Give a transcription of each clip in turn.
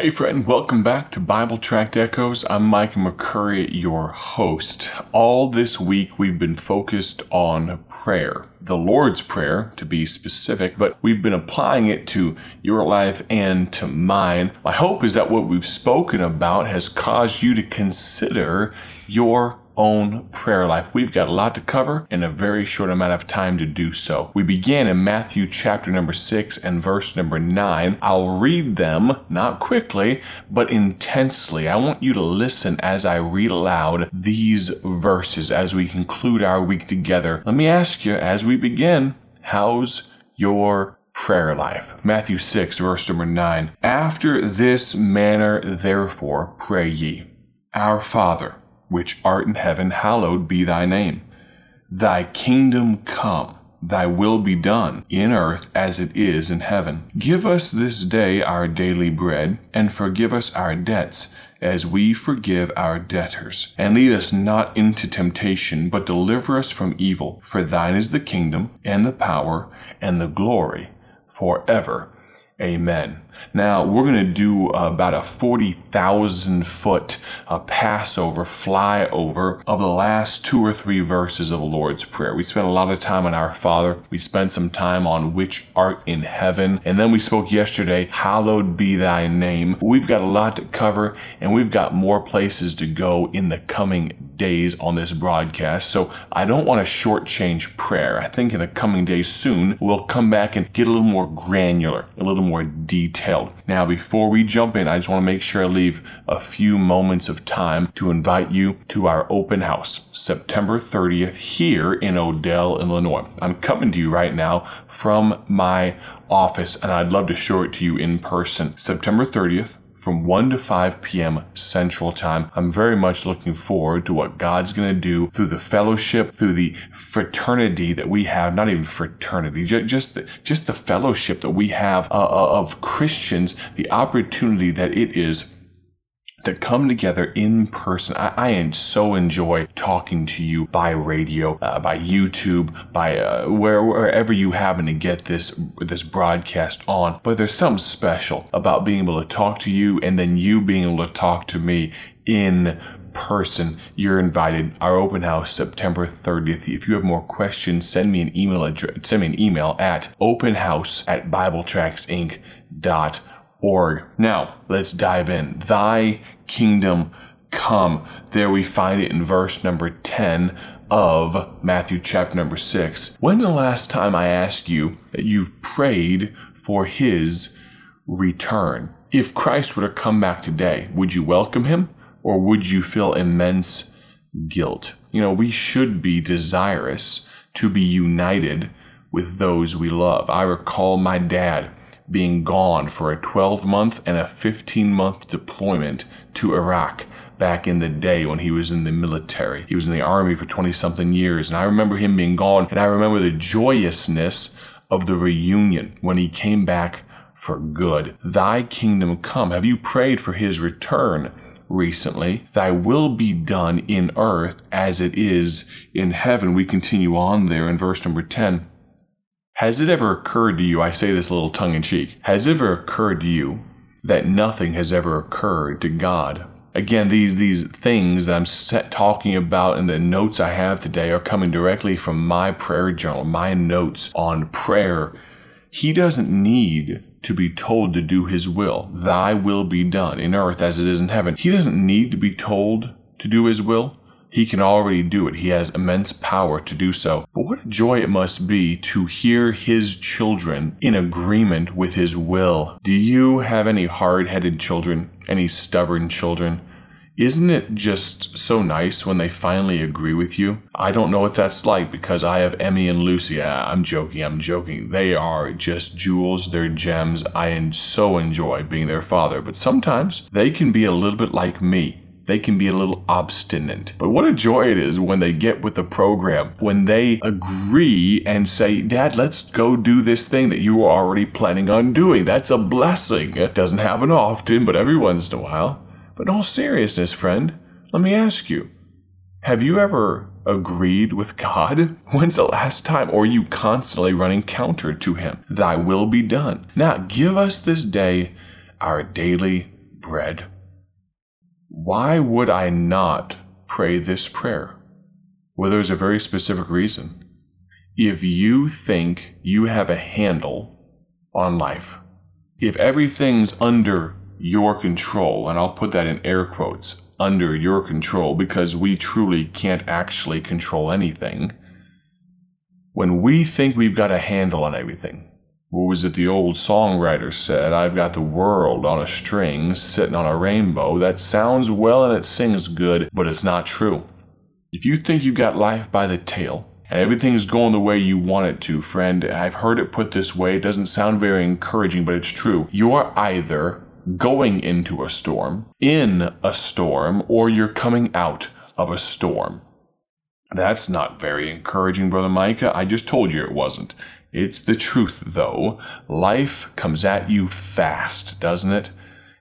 Hey, friend, welcome back to Bible Tract Echoes. I'm Mike McCurry, your host. All this week, we've been focused on prayer, the Lord's Prayer to be specific, but we've been applying it to your life and to mine. My hope is that what we've spoken about has caused you to consider your own prayer life. We've got a lot to cover in a very short amount of time to do so. We began in Matthew chapter number 6 and verse number 9. I'll read them, not quickly, but intensely. I want you to listen as I read aloud these verses as we conclude our week together. Let me ask you as we begin, how's your prayer life. Matthew 6, verse number 9. After this manner, therefore, pray ye, Our Father, which art in heaven, hallowed be thy name. Thy kingdom come, thy will be done, in earth as it is in heaven. Give us this day our daily bread, and forgive us our debts, as we forgive our debtors. And lead us not into temptation, but deliver us from evil. For thine is the kingdom, and the power, and the glory, forever. Amen. Now, we're going to do about a 40,000 foot uh, Passover flyover of the last two or three verses of the Lord's Prayer. We spent a lot of time on Our Father. We spent some time on which art in heaven. And then we spoke yesterday, Hallowed be thy name. We've got a lot to cover and we've got more places to go in the coming days on this broadcast. So I don't want to shortchange prayer. I think in the coming days soon, we'll come back and get a little more granular, a little more detailed now, before we jump in, I just want to make sure I leave a few moments of time to invite you to our open house, September 30th, here in Odell, Illinois. I'm coming to you right now from my office, and I'd love to show it to you in person. September 30th, from 1 to 5 p.m. Central Time. I'm very much looking forward to what God's going to do through the fellowship, through the fraternity that we have, not even fraternity, just the, just the fellowship that we have uh, uh, of Christians, the opportunity that it is to come together in person. I, I so enjoy talking to you by radio, uh, by YouTube, by uh, where, wherever you happen to get this this broadcast on. But there's something special about being able to talk to you and then you being able to talk to me in person, you're invited. Our open house September 30th. If you have more questions, send me an email address, send me an email at openhouse at BibleTractsInc.com org. Now, let's dive in. Thy kingdom come. There we find it in verse number 10 of Matthew chapter number 6. When's the last time I asked you that you've prayed for his return? If Christ were to come back today, would you welcome him or would you feel immense guilt? You know, we should be desirous to be united with those we love. I recall my dad being gone for a 12 month and a 15 month deployment to Iraq back in the day when he was in the military. He was in the army for 20 something years. And I remember him being gone and I remember the joyousness of the reunion when he came back for good. Thy kingdom come. Have you prayed for his return? recently. Thy will be done in earth as it is in heaven. We continue on there in verse number 10. Has it ever occurred to you, I say this a little tongue in cheek, has it ever occurred to you that nothing has ever occurred to God? Again, these, these things that I'm talking about in the notes I have today are coming directly from my prayer journal, my notes on prayer. He doesn't need to be told to do his will. Thy will be done in earth as it is in heaven. He doesn't need to be told to do his will. He can already do it. He has immense power to do so. But what a joy it must be to hear his children in agreement with his will. Do you have any hard headed children? Any stubborn children? Isn't it just so nice when they finally agree with you? I don't know what that's like because I have Emmy and Lucy. Ah, I'm joking, I'm joking. They are just jewels, they're gems. I so enjoy being their father, but sometimes they can be a little bit like me they can be a little obstinate. But what a joy it is when they get with the program, when they agree and say, Dad, let's go do this thing that you were already planning on doing. That's a blessing. It doesn't happen often, but every once in a while. But in all seriousness, friend, let me ask you have you ever agreed with God? When's the last time? Or are you constantly running counter to Him? Thy will be done. Now give us this day our daily bread. Why would I not pray this prayer? Well, there's a very specific reason. If you think you have a handle on life, if everything's under your control, and I'll put that in air quotes, under your control, because we truly can't actually control anything. When we think we've got a handle on everything, what was it the old songwriter said? I've got the world on a string sitting on a rainbow. That sounds well and it sings good, but it's not true. If you think you've got life by the tail, and everything is going the way you want it to, friend, I've heard it put this way. It doesn't sound very encouraging, but it's true. You're either going into a storm, in a storm, or you're coming out of a storm. That's not very encouraging, Brother Micah. I just told you it wasn't. It's the truth, though. Life comes at you fast, doesn't it?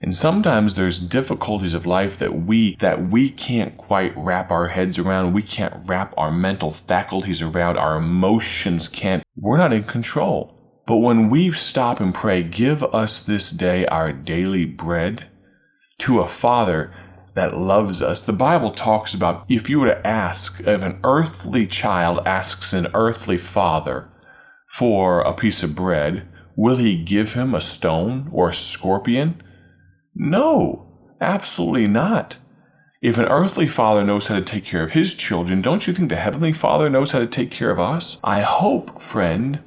And sometimes there's difficulties of life that we that we can't quite wrap our heads around. We can't wrap our mental faculties around. Our emotions can't. We're not in control. But when we stop and pray, give us this day our daily bread to a father that loves us. The Bible talks about if you were to ask, if an earthly child asks an earthly father for a piece of bread, will he give him a stone or a scorpion? No, absolutely not. If an earthly father knows how to take care of his children, don't you think the heavenly father knows how to take care of us? I hope, friend,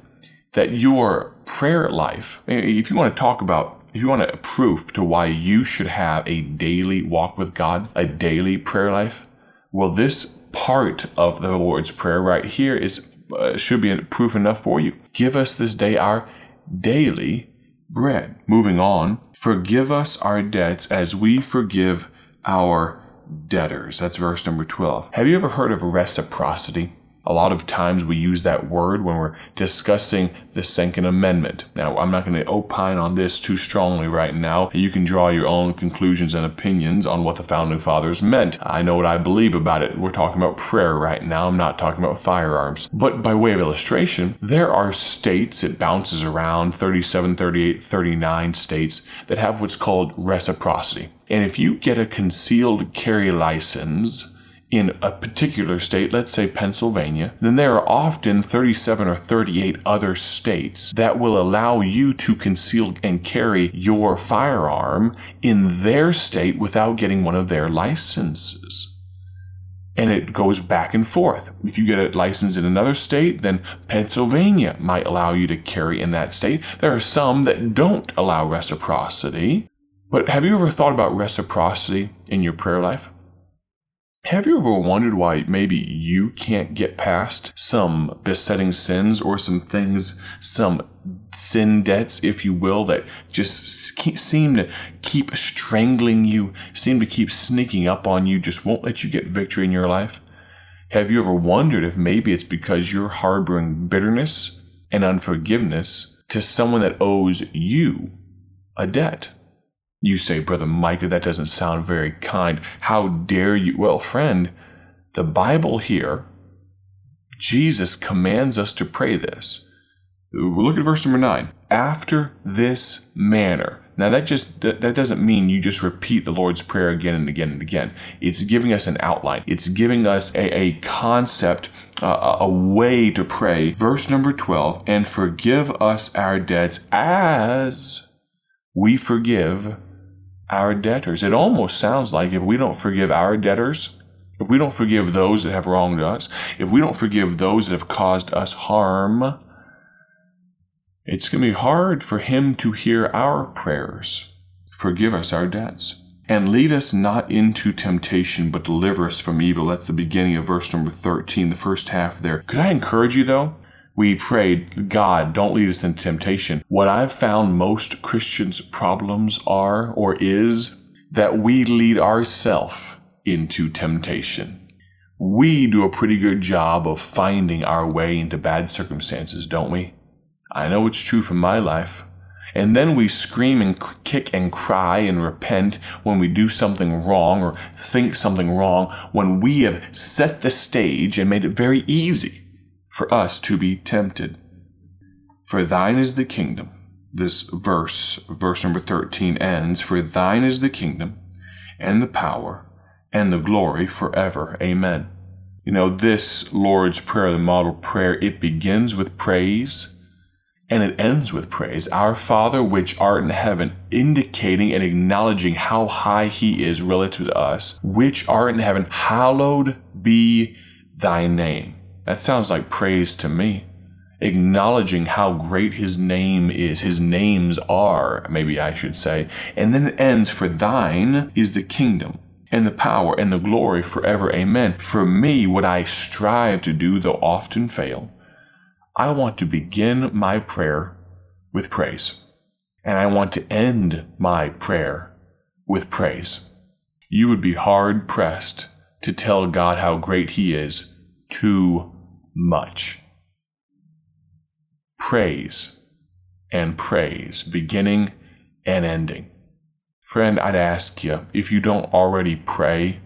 that your prayer life, if you want to talk about, if you want a proof to why you should have a daily walk with God, a daily prayer life, well, this part of the Lord's Prayer right here is uh, should be proof enough for you. Give us this day our daily bread. Moving on, forgive us our debts as we forgive our debtors. That's verse number 12. Have you ever heard of reciprocity? A lot of times we use that word when we're discussing the Second Amendment. Now, I'm not going to opine on this too strongly right now. You can draw your own conclusions and opinions on what the Founding Fathers meant. I know what I believe about it. We're talking about prayer right now. I'm not talking about firearms. But by way of illustration, there are states, it bounces around 37, 38, 39 states that have what's called reciprocity. And if you get a concealed carry license, in a particular state, let's say Pennsylvania, then there are often 37 or 38 other states that will allow you to conceal and carry your firearm in their state without getting one of their licenses. And it goes back and forth. If you get a license in another state, then Pennsylvania might allow you to carry in that state. There are some that don't allow reciprocity. But have you ever thought about reciprocity in your prayer life? Have you ever wondered why maybe you can't get past some besetting sins or some things, some sin debts, if you will, that just seem to keep strangling you, seem to keep sneaking up on you, just won't let you get victory in your life? Have you ever wondered if maybe it's because you're harboring bitterness and unforgiveness to someone that owes you a debt? You say, Brother Micah, that doesn't sound very kind. How dare you? Well, friend, the Bible here, Jesus commands us to pray this. Look at verse number 9. After this manner. Now that just that doesn't mean you just repeat the Lord's prayer again and again and again. It's giving us an outline. It's giving us a, a concept, uh, a way to pray. Verse number 12, and forgive us our debts as we forgive our debtors. It almost sounds like if we don't forgive our debtors, if we don't forgive those that have wronged us, if we don't forgive those that have caused us harm, it's going to be hard for Him to hear our prayers. Forgive us our debts. And lead us not into temptation, but deliver us from evil. That's the beginning of verse number 13, the first half there. Could I encourage you, though? We prayed, God, don't lead us into temptation. What I've found most Christians' problems are or is that we lead ourselves into temptation. We do a pretty good job of finding our way into bad circumstances, don't we? I know it's true from my life. And then we scream and kick and cry and repent when we do something wrong or think something wrong when we have set the stage and made it very easy for us to be tempted. For thine is the kingdom, this verse, verse number 13 ends, For thine is the kingdom, and the power, and the glory forever. Amen. You know, this Lord's Prayer, the model prayer, it begins with praise and it ends with praise. Our Father, which art in heaven, indicating and acknowledging how high He is relative to us, which art in heaven, hallowed be thy name. That sounds like praise to me. Acknowledging how great his name is, his names are, maybe I should say. And then it ends, For thine is the kingdom and the power and the glory forever. Amen. For me, what I strive to do, though often fail, I want to begin my prayer with praise. And I want to end my prayer with praise. You would be hard pressed to tell God how great He is too much. Praise and praise, beginning and ending. Friend, I'd ask you if you don't already pray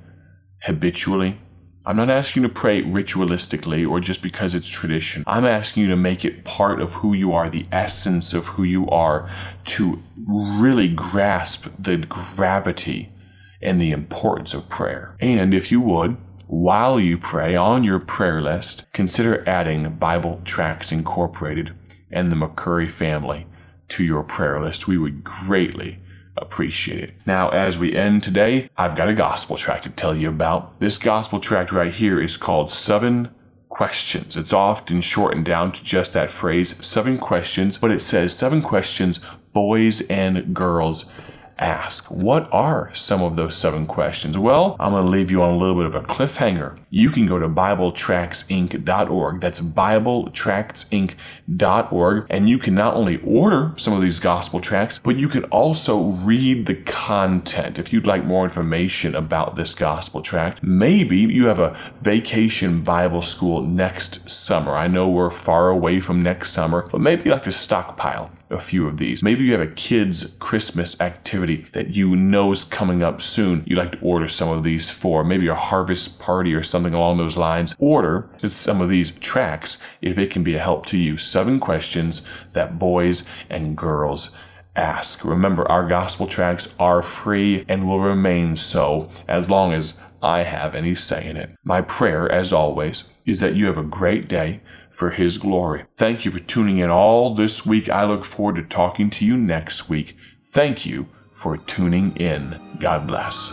habitually, I'm not asking you to pray ritualistically or just because it's tradition. I'm asking you to make it part of who you are, the essence of who you are, to really grasp the gravity and the importance of prayer. And if you would, while you pray on your prayer list, consider adding Bible Tracts Incorporated and the McCurry family to your prayer list. We would greatly appreciate it. Now, as we end today, I've got a gospel tract to tell you about. This gospel tract right here is called Seven Questions. It's often shortened down to just that phrase, seven questions, but it says seven questions boys and girls ask. What are some of those seven questions? Well, I'm going to leave you on a little bit of a cliffhanger. You can go to BibleTractsInc.org. That's BibleTractsInc.org. And you can not only order some of these gospel tracts, but you can also read the content. If you'd like more information about this gospel tract, maybe you have a vacation Bible school next summer. I know we're far away from next summer, but maybe you'd like to stockpile a few of these. Maybe you have a kids' Christmas activity that you know is coming up soon. You'd like to order some of these for maybe a harvest party or something along those lines. Order some of these tracts if it can be a help to you. Seven questions that boys and girls ask. Remember, our gospel tracts are free and will remain so as long as I have any say in it. My prayer, as always, is that you have a great day for His glory. Thank you for tuning in all this week. I look forward to talking to you next week. Thank you for tuning in. God bless.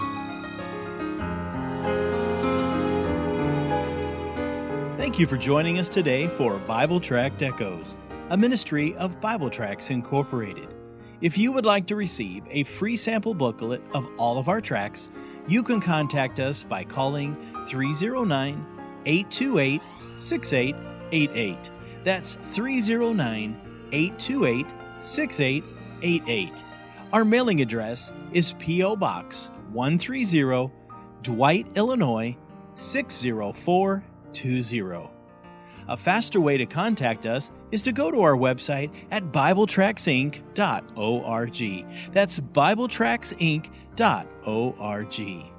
Thank you for joining us today for Bible Tract Echoes, a ministry of Bible Tracts Incorporated. If you would like to receive a free sample booklet of all of our tracts, you can contact us by calling 309 828 88. That's 309 828 6888. Our mailing address is P.O. Box 130, Dwight, Illinois 60420. A faster way to contact us is to go to our website at BibleTractsInc.org. That's BibleTractsInc.org.